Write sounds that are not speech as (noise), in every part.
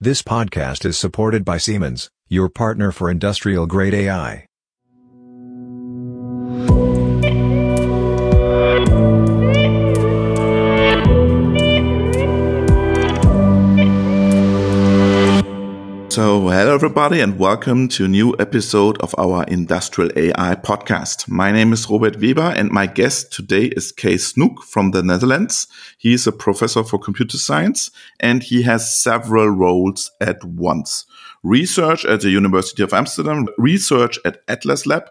This podcast is supported by Siemens, your partner for industrial grade AI. So, hello everybody, and welcome to a new episode of our Industrial AI podcast. My name is Robert Weber, and my guest today is Cees Snoek from the Netherlands. He is a professor for computer science, and he has several roles at once research at the University of Amsterdam, research at Atlas Lab,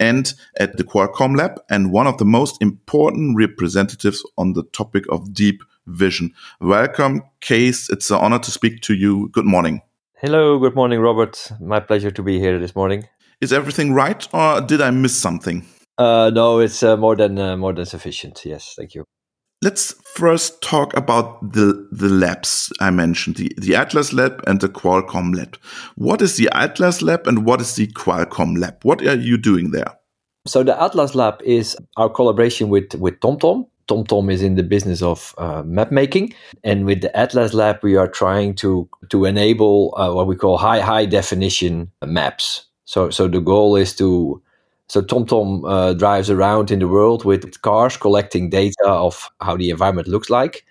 and at the Qualcomm Lab, and one of the most important representatives on the topic of deep vision. Welcome, Cees. It's an honor to speak to you. Good morning. Hello, good morning, Robert. My pleasure to be here this morning. Is everything right, or did I miss something? Uh, no, it's uh, more than uh, more than sufficient. Yes, thank you. Let's first talk about the the labs I mentioned, the, the Atlas Lab and the Qualcomm Lab. What is the Atlas Lab and what is the Qualcomm Lab? What are you doing there? So the Atlas Lab is our collaboration with with TomTom. TomTom is in the business of uh, map making, and with the Atlas Lab, we are trying to to enable uh, what we call high high definition maps. So so the goal is to so TomTom uh, drives around in the world with cars collecting data of how the environment looks like,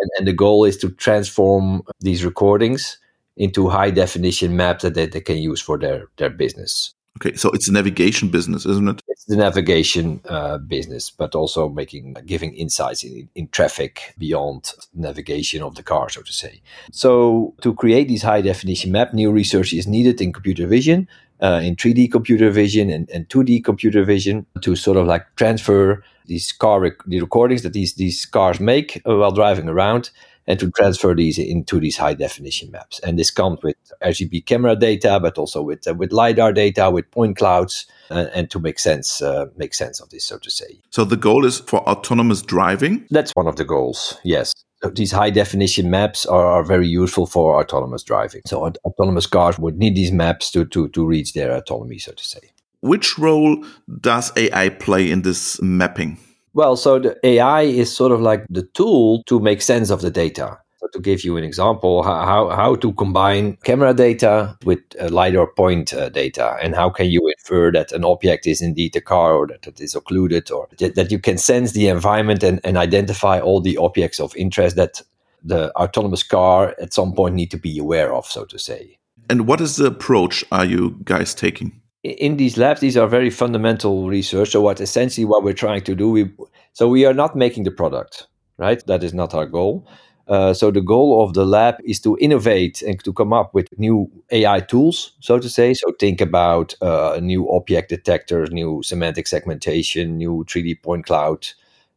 and, and the goal is to transform these recordings into high definition maps that they, they can use for their their business. Okay, so it's a navigation business, isn't it? It's the navigation uh, business, but also making giving insights in, in traffic beyond navigation of the car, so to say. So to create these high definition map, new research is needed in computer vision, uh, in 3D computer vision and, and 2D computer vision to sort of like transfer these car rec- the recordings that these these cars make while driving around and to transfer these into these high definition maps. And this comes with RGB camera data, but also with uh, with lidar data, with point clouds, uh, and to make sense uh, make sense of this, so to say. So the goal is for autonomous driving. That's one of the goals. Yes. So these high definition maps are, are, very useful for autonomous driving. So aut- autonomous cars would need these maps to, to, to reach their autonomy, so to say. Which role does AI play in this mapping? Well, so the AI is sort of like the tool to make sense of the data. So to give you an example, how, how to combine camera data with uh, LiDAR point uh, data, and how can you infer that an object is indeed a car or that it is occluded, or that, that you can sense the environment and, and identify all the objects of interest that the autonomous car at some point need to be aware of, so to say. And what is the approach are you guys taking? In these labs, these are very fundamental research. So what essentially what we're trying to do, we so we are not making the product, right? That is not our goal. Uh, so the goal of the lab is to innovate and to come up with new AI tools, so to say. So think about uh, new object detectors, new semantic segmentation, new 3D point cloud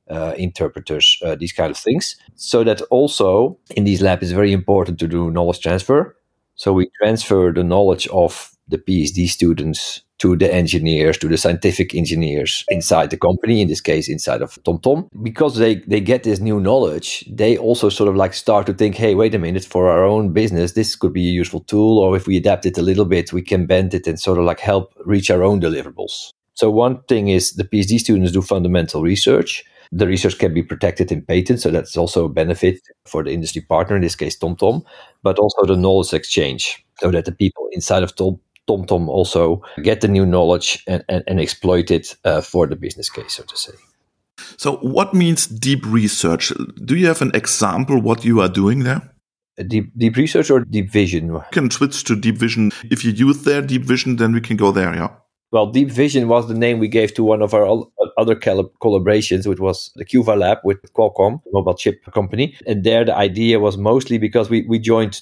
uh, interpreters, uh, these kind of things. So that also in these labs is very important to do knowledge transfer. So we transfer the knowledge of the PhD students to the engineers, to the scientific engineers inside the company, in this case, inside of TomTom. Because they, they get this new knowledge, they also sort of like start to think, hey, wait a minute, for our own business, this could be a useful tool. Or if we adapt it a little bit, we can bend it and sort of like help reach our own deliverables. So, one thing is the PhD students do fundamental research. The research can be protected in patents, so that's also a benefit for the industry partner, in this case, TomTom, but also the knowledge exchange, so that the people inside of Tom TomTom also get the new knowledge and, and, and exploit it uh, for the business case, so to say. So, what means deep research? Do you have an example what you are doing there? Deep, deep research or deep vision? We can switch to deep vision. If you use their deep vision, then we can go there, yeah. Well, Deep Vision was the name we gave to one of our other collaborations, which was the QUVA Lab with Qualcomm, mobile chip company. And there, the idea was mostly because we, we joined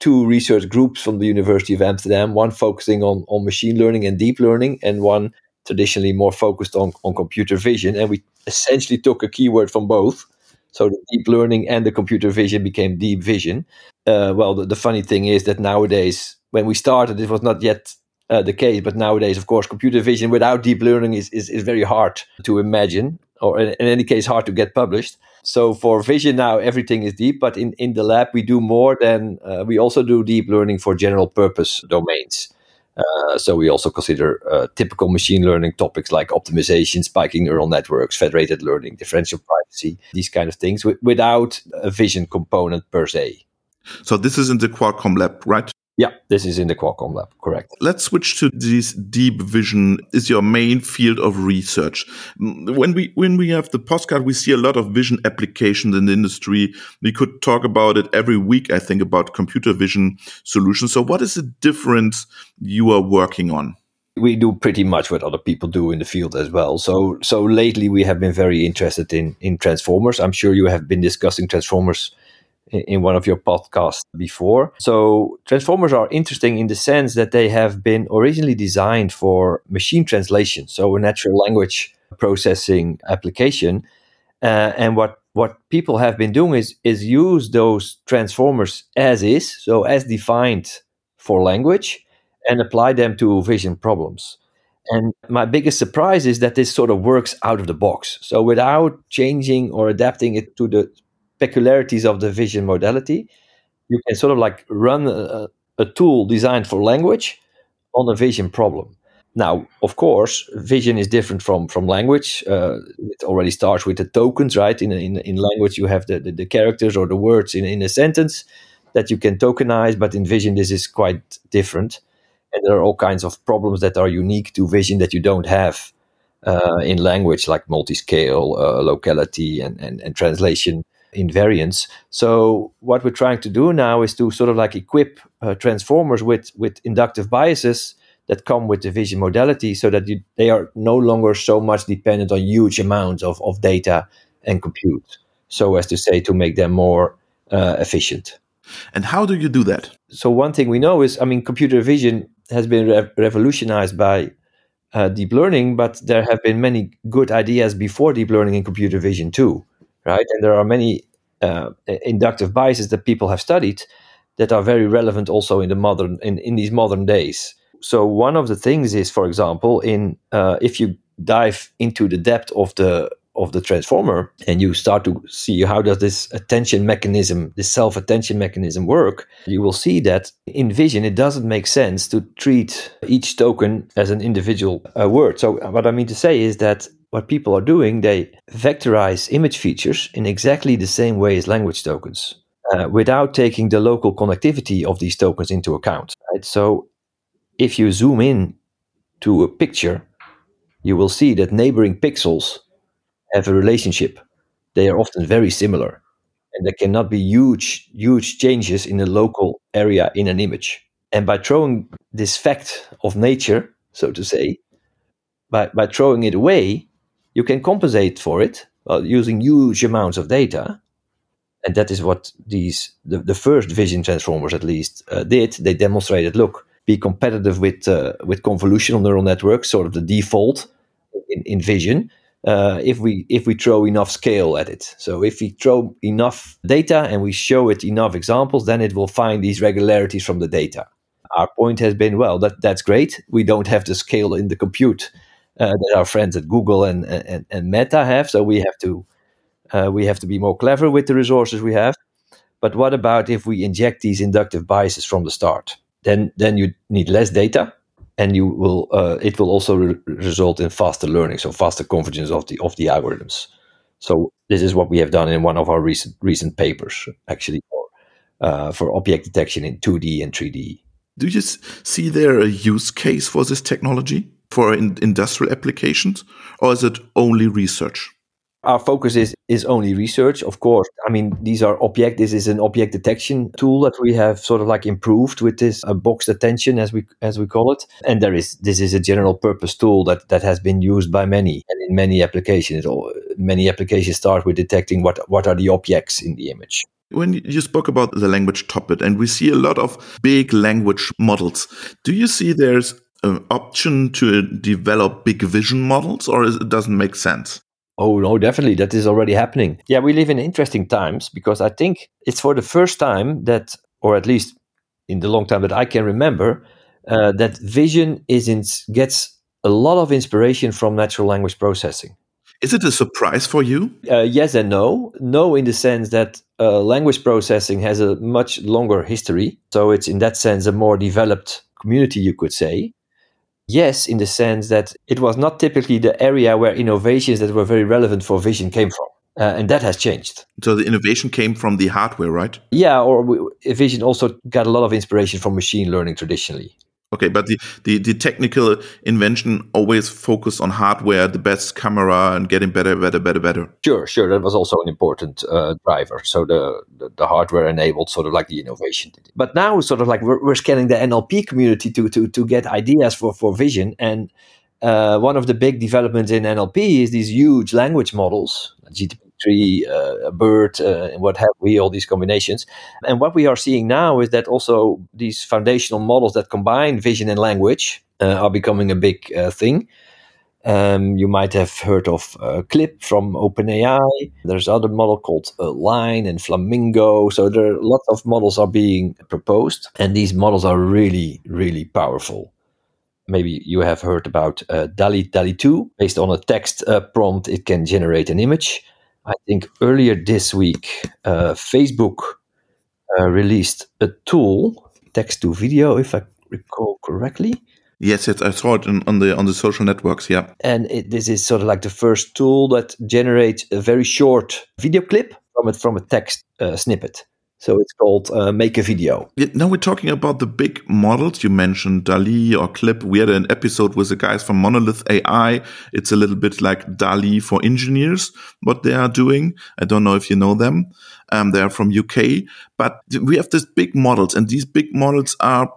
two research groups from the University of Amsterdam, one focusing on, on machine learning and deep learning, and one traditionally more focused on, on computer vision. And we essentially took a keyword from both. So the deep learning and the computer vision became deep vision. Uh, well, the, the, funny thing is that nowadays, when we started, it was not yet uh, the case. But nowadays, of course, computer vision without deep learning is, is, is very hard to imagine, or in, in any case, hard to get published. So for vision now, everything is deep, but in, in the lab, we do more than, uh, we also do deep learning for general purpose domains. Uh, so we also consider uh, typical machine learning topics like optimization, spiking neural networks, federated learning, differential privacy, these kind of things w- without a vision component per se. So this is in the Qualcomm lab, right? Yeah, this is in the Qualcomm lab, correct. Let's switch to this deep vision is your main field of research. When we when we have the postcard, we see a lot of vision applications in the industry. We could talk about it every week, I think, about computer vision solutions. So what is the difference you are working on? we do pretty much what other people do in the field as well. So so lately we have been very interested in in transformers. I'm sure you have been discussing transformers in, one of your podcasts before. So transformers are interesting in the sense that they have been originally designed for machine translation, so a natural language processing application. Uh, and what what people have been doing is is use those transformers as is, so as defined for language and apply them to vision problems. And my biggest surprise is that this sort of works out of the box. So without changing or adapting it to the peculiarities of the vision modality, you can sort of like run a, a tool designed for language on a vision problem. Now, of course, vision is different from from language. Uh, it already starts with the tokens, right? In in, in language, you have the, the, the characters or the words in, in a sentence that you can tokenize, but in vision, this is quite different and there are all kinds of problems that are unique to vision that you don't have uh, in language, like multi-scale, uh, locality, and, and, and translation invariance. So what we're trying to do now is to sort of like equip uh, transformers with with inductive biases that come with the vision modality, so that you, they are no longer so much dependent on huge amounts of, of data and compute, so as to say to make them more uh, efficient. And how do you do that? So one thing we know is, I mean, computer vision has been re- revolutionized by uh, deep learning, but there have been many good ideas before deep learning in computer vision too, right? And there are many uh, inductive biases that people have studied that are very relevant also in the modern in, in these modern days. So one of the things is, for example, in uh, if you dive into the depth of the of the transformer and you start to see how does this attention mechanism this self-attention mechanism work you will see that in vision it doesn't make sense to treat each token as an individual uh, word so what i mean to say is that what people are doing they vectorize image features in exactly the same way as language tokens uh, without taking the local connectivity of these tokens into account right? so if you zoom in to a picture you will see that neighboring pixels have a relationship. They are often very similar, and there cannot be huge, huge changes in a local area in an image. And by throwing this fact of nature, so to say, by, by throwing it away, you can compensate for it uh, using huge amounts of data. And that is what these the, the first vision transformers at least uh, did. They demonstrated, look, be competitive with uh, with convolutional neural networks, sort of the default in, in vision, uh, if we if we throw enough scale at it. So if we throw enough data and we show it enough examples, then it will find these regularities from the data. Our point has been, well, that that's great. We don't have the scale in the compute uh, that our friends at Google and, and, and Meta have, so we have to uh, we have to be more clever with the resources we have. But what about if we inject these inductive biases from the start? Then then you need less data and you will uh, it will also re- result in faster learning, so faster convergence of the of the algorithms. So this is what we have done in one of our recent recent papers, actually, for, uh, for object detection in 2D and 3D. Do you see there a use case for this technology for in industrial applications, or is it only research? our focus is is only research of course. I mean these are object this is an object detection tool that we have sort of like improved with this uh, box attention as we as we call it. And there is this is a general purpose tool that that has been used by many and in many applications many applications start with detecting what what are the objects in the image. When you spoke about the language topic and we see a lot of big language models do you see there's an option to develop big vision models or it doesn't make sense Oh, no, definitely. That is already happening. Yeah, we live in interesting times because I think it's for the first time that, or at least in the long time that I can remember, uh, that vision is in, gets a lot of inspiration from natural language processing. Is it a surprise for you? Uh, yes and no. No, in the sense that uh, language processing has a much longer history. So it's in that sense a more developed community, you could say. Yes, in the sense that it was not typically the area where innovations that were very relevant for vision came from. Uh, and that has changed. So the innovation came from the hardware, right? Yeah, or we, Vision also got a lot of inspiration from machine learning traditionally. Okay, but the, the, the technical invention always focused on hardware, the best camera, and getting better, better, better, better. Sure, sure. That was also an important uh, driver. So the, the, the hardware enabled sort of like the innovation. But now, sort of like we're, we're scanning the NLP community to to to get ideas for for vision. And uh, one of the big developments in NLP is these huge language models, GTP tree, uh, a BERT, uh, and what have we, all these combinations. And what we are seeing now is that also these foundational models that combine vision and language uh, are becoming a big uh, thing. Um, you might have heard of Clip from OpenAI. There's other model called uh, Line and Flamingo. So there are lots of models are being proposed, and these models are really, really powerful maybe you have heard about uh, DALL-E DALL-E 2. Based on a text uh, prompt, it can generate an image. I think earlier this week, uh, Facebook uh, released a tool, text to video, if I recall correctly. Yes, yes, I saw it on, on the on the social networks. Yeah, and it, this is sort of like the first tool that generates a very short video clip from it from a text uh, snippet. So it's called uh, Make a Video. now we're talking about the big models. You mentioned DALL-E or Clip. We had an episode with the guys from Monolith AI. It's a little bit like DALL-E for engineers, what they are doing. I don't know if you know them. Um, they are from UK, but we have these big models and these big models are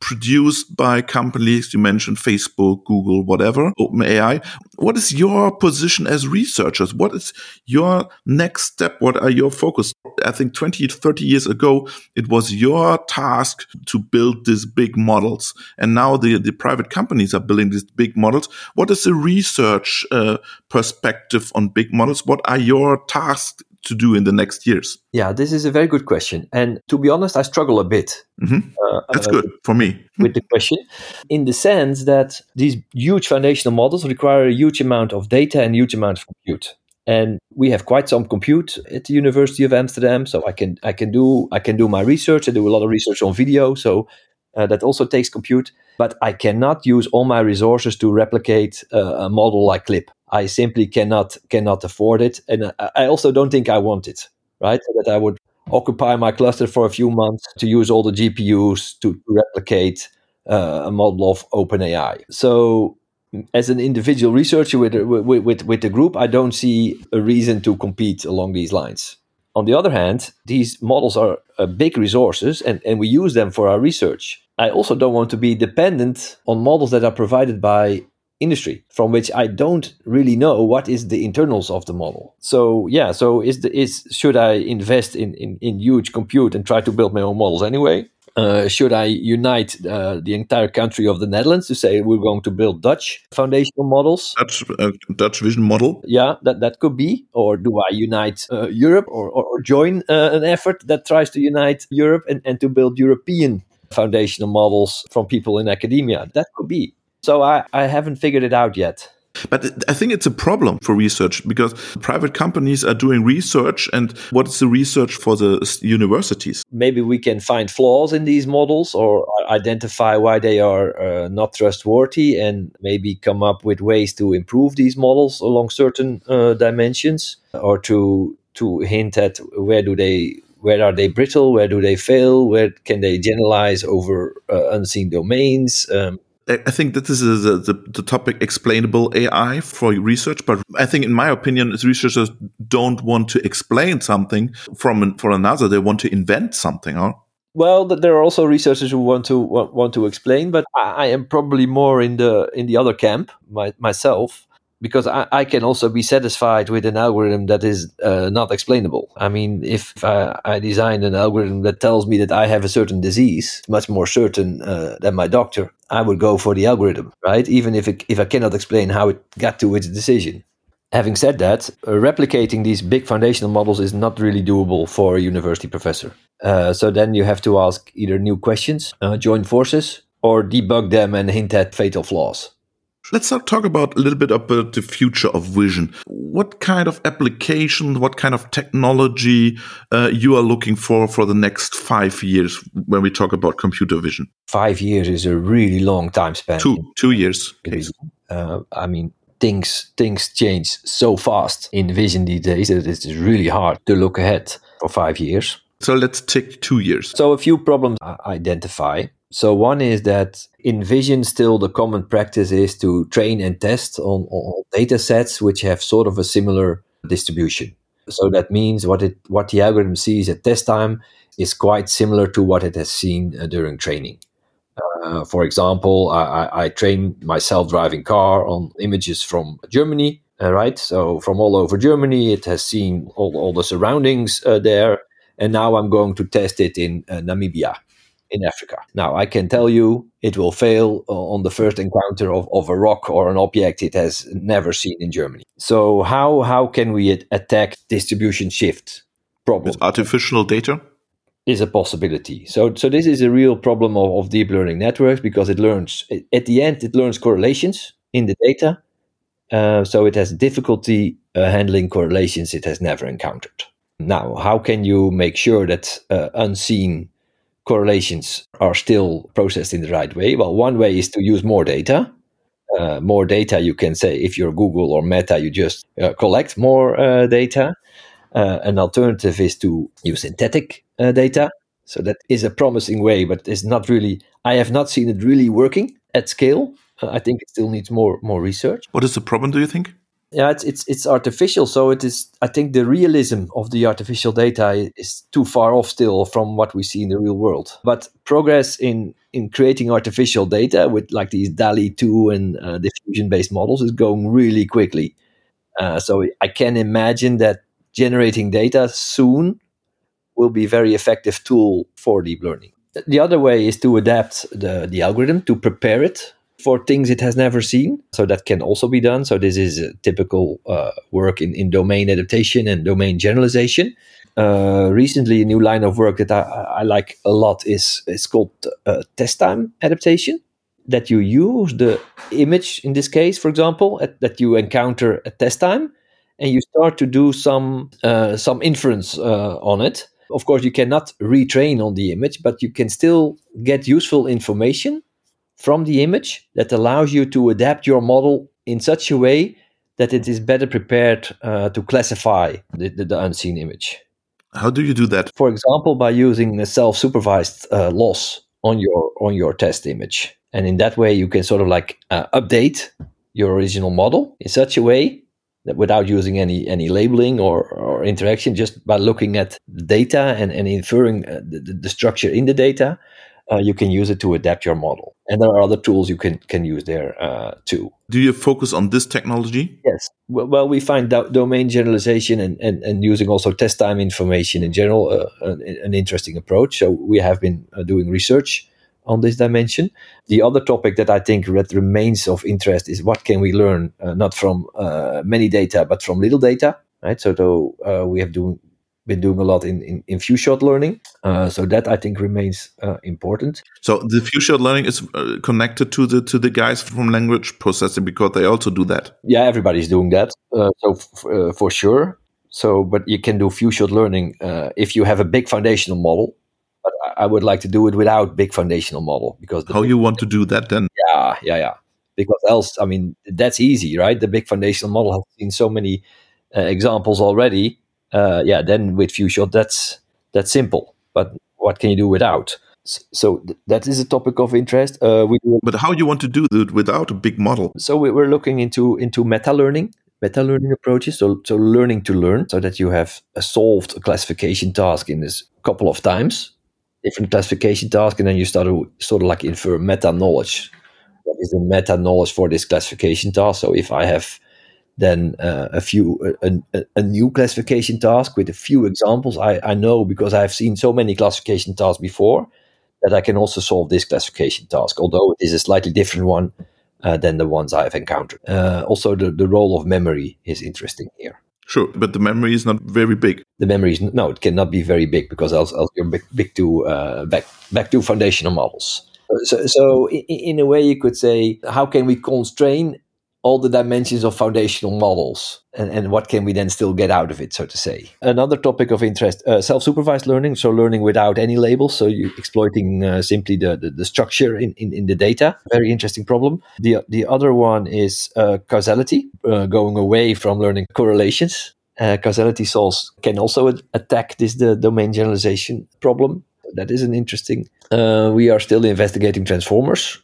produced by companies you mentioned facebook google whatever openai. What is your position as researchers? What is your next step? What are your focus? I think 20 30 years ago it was your task to build these big models. And now the, the private companies are building these big models. What is the research uh, perspective on big models? What are your tasks to do in the next years? Yeah, this is a very good question. And to be honest, I struggle a bit. Mm-hmm. Uh, That's uh, good for me. with the question, in the sense that these huge foundational models require a huge amount of data and huge amount of compute. And we have quite some compute at the University of Amsterdam, so I can I can do I can do my research. I do a lot of research on video, so uh, that also takes compute. But I cannot use all my resources to replicate uh, a model like Clip. I simply cannot cannot afford it, and I also don't think I want it. Right, so that I would occupy my cluster for a few months to use all the GPUs to, replicate uh, a model of OpenAI. So, as an individual researcher with, with, with, with the group, I don't see a reason to compete along these lines. On the other hand, these models are uh, big resources and, and we use them for our research. I also don't want to be dependent on models that are provided by industry from which I don't really know what is the internals of the model. So yeah, so is the is should I invest in in, in huge compute and try to build my own models anyway? Uh, should I unite uh, the entire country of the Netherlands to say we're going to build Dutch foundational models? Dutch, uh, Dutch vision model? Yeah, that, that could be. Or do I unite uh, Europe or, or, or join uh, an effort that tries to unite Europe and, and to build European foundational models from people in academia? That could be. So I, I haven't figured it out yet. But I think it's a problem for research because private companies are doing research, and what is the research for the universities? Maybe we can find flaws in these models or identify why they are uh, not trustworthy and maybe come up with ways to improve these models along certain uh, dimensions or to to hint at where do they where are they brittle where do they fail where can they generalize over uh, unseen domains um, I think that this is the, the, the, topic explainable AI for research, but I think, in my opinion, researchers don't want to explain something from for another; they want to invent something. Huh? Well, there are also researchers who want to want to explain, but I, am probably more in the in the other camp my, myself because I, I, can also be satisfied with an algorithm that is uh, not explainable. I mean, if I, I, design an algorithm that tells me that I have a certain disease, much more certain uh, than my doctor, I would go for the algorithm, right? Even if it, if I cannot explain how it got to its decision. Having said that, uh, replicating these big foundational models is not really doable for a university professor. Uh, so then you have to ask either new questions, uh, join forces, or debug them and hint at fatal flaws. Let's talk about a little bit about the future of vision. What kind of application, what kind of technology uh, you are looking for for the next five years when we talk about computer vision? Five years is a really long time span. Two two years. Uh, I mean, things things change so fast in vision these days that it's really hard to look ahead for five years. So let's take two years. So a few problems I identify. So one is that in vision, still the common practice is to train and test on, on data sets which have sort of a similar distribution. So that means what it what the algorithm sees at test time is quite similar to what it has seen uh, during training. Uh, for example, I, I, train my self-driving car on images from Germany, uh, right? So from all over Germany, it has seen all, all the surroundings uh, there, and now I'm going to test it in uh, Namibia, in Africa. Now I can tell you it will fail on the first encounter of, of a rock or an object it has never seen in Germany. So how how can we attack distribution shift problem? With artificial data is a possibility. So so this is a real problem of, of deep learning networks because it learns at the end it learns correlations in the data. Uh, so it has difficulty uh, handling correlations it has never encountered. Now, how can you make sure that uh, unseen correlations are still processed in the right way? Well, one way is to use more data. Uh, more data, you can say, if you're Google or Meta, you just uh, collect more uh, data. Uh, an alternative is to use synthetic uh, data. So that is a promising way, but it's not really. I have not seen it really working at scale. Uh, I think it still needs more more research. What is the problem? Do you think? Yeah, it's it's it's artificial. So it is. I think the realism of the artificial data is too far off still from what we see in the real world. But progress in in creating artificial data with like these DALL-E two and uh, diffusion based models is going really quickly. Uh, so I can imagine that generating data soon will be a very effective tool for deep learning. The other way is to adapt the, the algorithm to prepare it for things it has never seen. So that can also be done. So this is typical uh, work in, in domain adaptation and domain generalization. Uh, recently, a new line of work that I, I like a lot is is called uh, test time adaptation. That you use the image in this case, for example, at, that you encounter at test time, and you start to do some uh, some inference uh, on it. Of course, you cannot retrain on the image, but you can still get useful information from the image that allows you to adapt your model in such a way that it is better prepared uh, to classify the, the, the, unseen image. How do you do that? For example, by using a self-supervised uh, loss on your on your test image, and in that way you can sort of like uh, update your original model in such a way that without using any any labeling or, or interaction, just by looking at the data and, and inferring uh, the, the structure in the data, uh, you can use it to adapt your model. And there are other tools you can can use there uh, too. Do you focus on this technology? Yes. Well, well we find do- domain generalization and, and, and using also test time information in general uh, an, an, interesting approach. So we have been uh, doing research on this dimension. The other topic that I think that remains of interest is what can we learn uh, not from uh, many data but from little data. Right. So though we have doing been doing a lot in, in, in few shot learning. Uh, so that I think remains uh, important. So the few shot learning is uh, connected to the to the guys from language processing because they also do that. Yeah, everybody's doing that. Uh, so uh, for sure. So, but you can do few shot learning uh, if you have a big foundational model. But I would like to do it without big foundational model because how you want to do that then? Yeah, yeah, yeah. Because else, I mean, that's easy, right? The big foundational model has seen so many examples already uh, yeah, then with few shot, that's that's simple. But what can you do without? So th- that is a topic of interest. Uh, we but how do you want to do it without a big model? So we, we're looking into into meta learning, meta learning approaches. So so learning to learn, so that you have a solved a classification task in this couple of times, different classification task, and then you start to sort of like infer meta knowledge. What is the meta knowledge for this classification task? So if I have then uh, a few a, a, a, new classification task with a few examples I, I know because i've seen so many classification tasks before that i can also solve this classification task although it is a slightly different one uh, than the ones i've encountered uh, also the, the role of memory is interesting here Sure, but the memory is not very big. The memory is no, it cannot be very big because else, else you're big, big to uh, back back to foundational models. So, so in, in, a way, you could say, how can we constrain all the dimensions of foundational models and, and what can we then still get out of it so to say. Another topic of interest uh, self-supervised learning so learning without any labels so you exploiting uh, simply the, the, the, structure in, in, in, the data. Very interesting problem. The, the other one is uh, causality uh, going away from learning correlations. Uh, causality solves can also attack this the domain generalization problem. That is an interesting uh, we are still investigating transformers.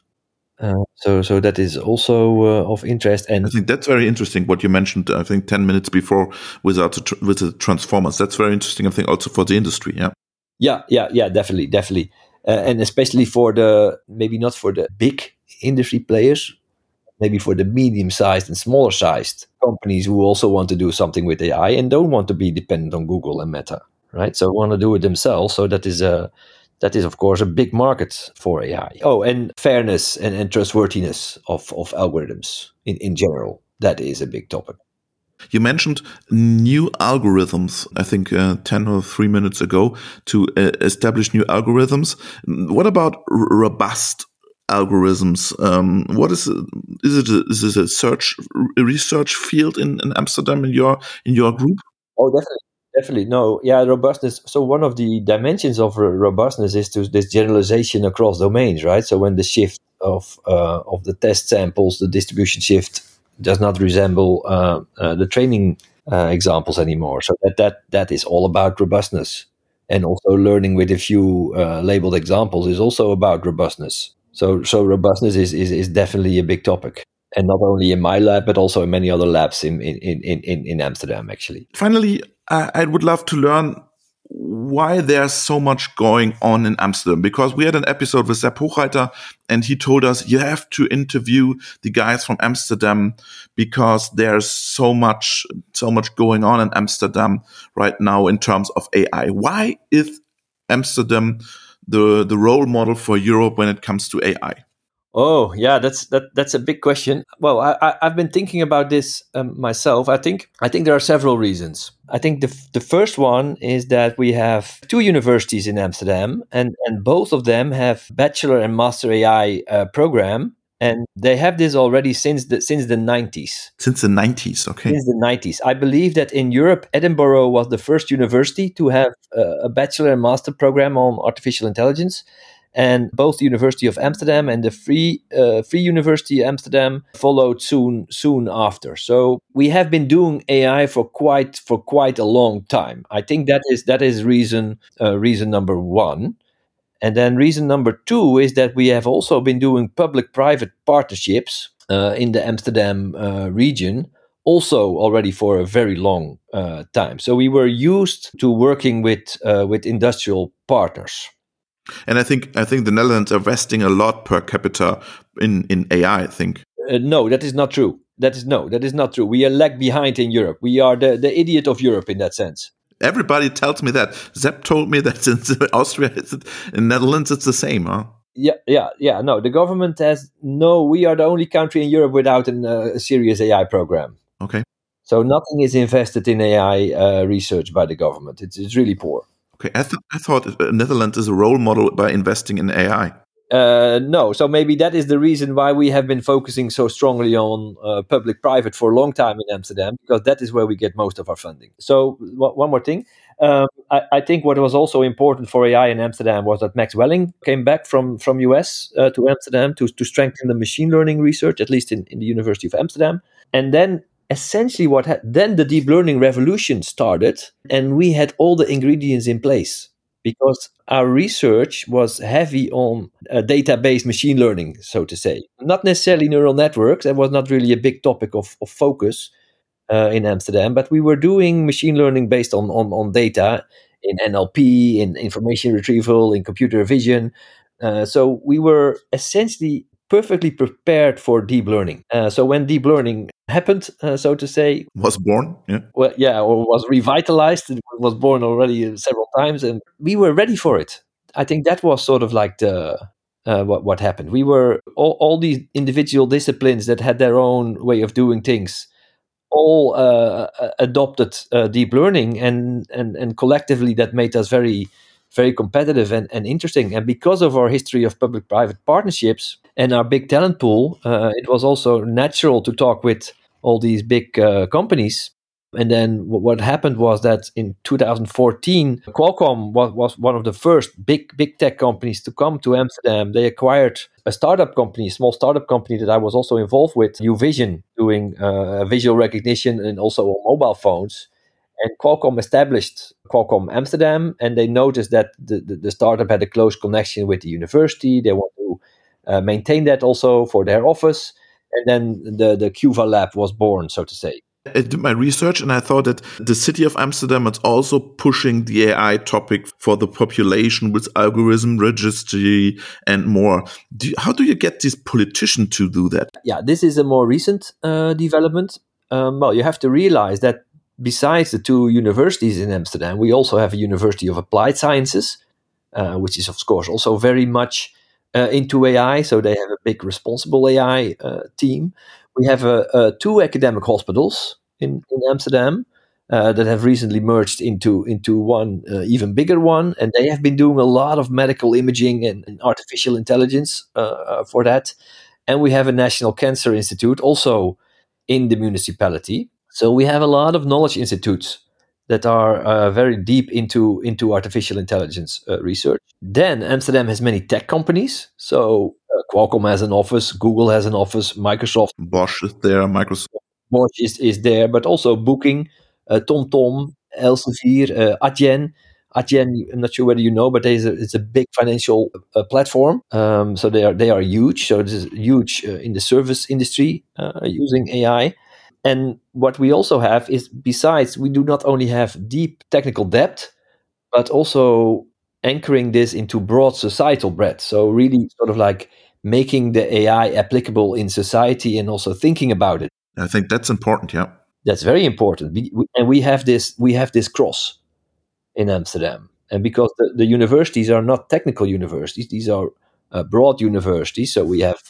Uh, so, so that is also uh, of interest. And I think that's very interesting. What you mentioned, I think, ten minutes before without the tr- with the transformers. That's very interesting. I think also for the industry. Yeah. Yeah, yeah, yeah. Definitely, definitely, uh, and especially for the maybe not for the big industry players, maybe for the medium-sized and smaller-sized companies who also want to do something with AI and don't want to be dependent on Google and Meta, right? So want to do it themselves. So that is a that is, of course, a big market for AI. Oh, and fairness and, and trustworthiness of, of algorithms in, in general. That is a big topic. You mentioned new algorithms, I think uh, 10 or 3 minutes ago, to uh, establish new algorithms. What about robust algorithms? Um, what is is it? A, is it a search a research field in, in Amsterdam in your in your group? Oh, definitely. Definitely no, yeah, robustness. So one of the dimensions of robustness is to this generalization across domains, right? So when the shift of uh, of the test samples, the distribution shift does not resemble uh, uh, the training uh, examples anymore. So that that that is all about robustness, and also learning with a few uh, labeled examples is also about robustness. So so robustness is is, is definitely a big topic and not only in my lab but also in many other labs in in in in, in Amsterdam actually. Finally, I would love to learn why there's so much going on in Amsterdam because we had an episode with Sepp Hochreiter and he told us you have to interview the guys from Amsterdam because there's so much so much going on in Amsterdam right now in terms of AI. Why is Amsterdam the the role model for Europe when it comes to AI? Oh yeah, that's that that's a big question. Well, I, I have been thinking about this um, myself. I think I think there are several reasons. I think the the first one is that we have two universities in Amsterdam, and and both of them have bachelor and master AI uh, program, and they have this already since the since the 90s since the 90s okay since the 90s i believe that in europe edinburgh was the first university to have a bachelor and master program on artificial intelligence and both the University of Amsterdam and the Free uh, Free University Amsterdam followed soon soon after. So we have been doing AI for quite for quite a long time. I think that is that is reason uh, reason number one. And then reason number two is that we have also been doing public-private partnerships uh, in the Amsterdam uh, region also already for a very long uh, time. So we were used to working with uh, with industrial partners. And I think I think the Netherlands are investing a lot per capita in in AI. I think. Uh, no, that is not true. That is no, that is not true. We are lag behind in Europe. We are the, the idiot of Europe in that sense. Everybody tells me that. Sepp told me that in (laughs) Austria, in Netherlands, it's the same, huh? Yeah, yeah, yeah. No, the government has no. We are the only country in Europe without an, uh, a serious AI program. Okay. So nothing is invested in AI uh, research by the government. It's it's really poor. Okay, I, th I thought uh, Netherlands is a role model by investing in AI. Uh, no, so maybe that is the reason why we have been focusing so strongly on uh, public-private for a long time in Amsterdam, because that is where we get most of our funding. So one more thing, um, I, I, think what was also important for AI in Amsterdam was that Max Welling came back from from US uh, to Amsterdam to to strengthen the machine learning research, at least in, in the University of Amsterdam, and then essentially what ha- then the deep learning revolution started and we had all the ingredients in place because our research was heavy on uh, database machine learning so to say. Not necessarily neural networks that was not really a big topic of, of focus uh, in amsterdam but we were doing machine learning based on, on, on data in nlp in information retrieval in computer vision. Uh, so we were essentially perfectly prepared for deep learning. Uh, so when deep learning happened, uh, so to say, was born, yeah, well, yeah, or was revitalized. It was born already several times, and we were ready for it. I think that was sort of like the uh, what what happened. We were all, all these individual disciplines that had their own way of doing things. All uh, adopted uh, deep learning, and, and and collectively that made us very very competitive and, and interesting. And because of our history of public private partnerships, and our big talent pool, uh, it was also natural to talk with all these big uh, companies. And then what happened was that in 2014, Qualcomm was, was one of the first big big tech companies to come to Amsterdam. They acquired a startup company, a small startup company that I was also involved with, Euvision, doing uh, visual recognition and also on mobile phones. And Qualcomm established Qualcomm Amsterdam, and they noticed that the, the, the startup had a close connection with the university. They want to uh, maintain that also for their office. And then the, the QUVA lab was born, so to say. I did my research and I thought that the city of Amsterdam is also pushing the AI topic for the population with algorithm registry and more. Do you, how do you get these politicians to do that? Yeah, this is a more recent uh, development. Um, well, you have to realize that besides the two universities in Amsterdam, we also have a University of Applied Sciences, uh, which is, of course, also very much uh, into AI. So they have a big responsible AI uh, team. We have uh, two academic hospitals in, in Amsterdam. Uh, that have recently merged into into one uh, even bigger one, and they have been doing a lot of medical imaging and, and artificial intelligence uh, for that. And we have a National Cancer Institute also in the municipality. So we have a lot of knowledge institutes that are uh, very deep into into artificial intelligence uh, research. Then Amsterdam has many tech companies. So uh, Qualcomm has an office, Google has an office, Microsoft, Bosch is there, Microsoft, Bosch is, is there, but also Booking, uh, TomTom, Elsevier, uh, Adyen. Adyen, I'm not sure whether you know, but it's a, it's a big financial uh, platform. Um, so they are they are huge. So this is huge uh, in the service industry uh, using AI. And what we also have is, besides, we do not only have deep technical depth, but also anchoring this into broad societal breadth. So really, sort of like making the AI applicable in society and also thinking about it. I think that's important. Yeah, that's very important. We, we, and we have this we have this cross in Amsterdam, and because the, the universities are not technical universities, these are uh, broad universities. So we have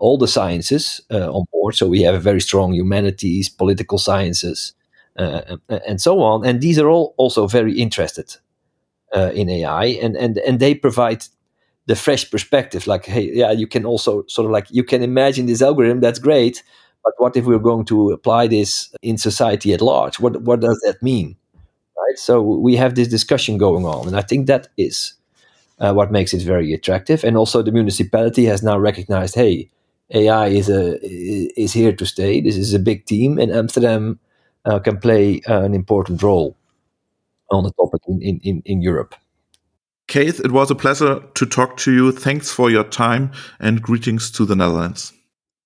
all the sciences uh, on board. So we have a very strong humanities, political sciences, uh, and so on. And these are all also very interested uh, in AI, and and and they provide the fresh perspective. Like, hey, yeah, you can also sort of like you can imagine this algorithm. That's great, but what if we're going to apply this in society at large? What what does that mean? Right. So we have this discussion going on, and I think that is uh, what makes it very attractive. And also, the municipality has now recognized, hey, AI is a is here to stay. This is a big team, and Amsterdam uh, can play uh, an important role on the topic in, in, in Europe. Keith, it was a pleasure to talk to you. Thanks for your time and greetings to the Netherlands.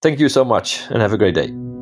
Thank you so much and have a great day.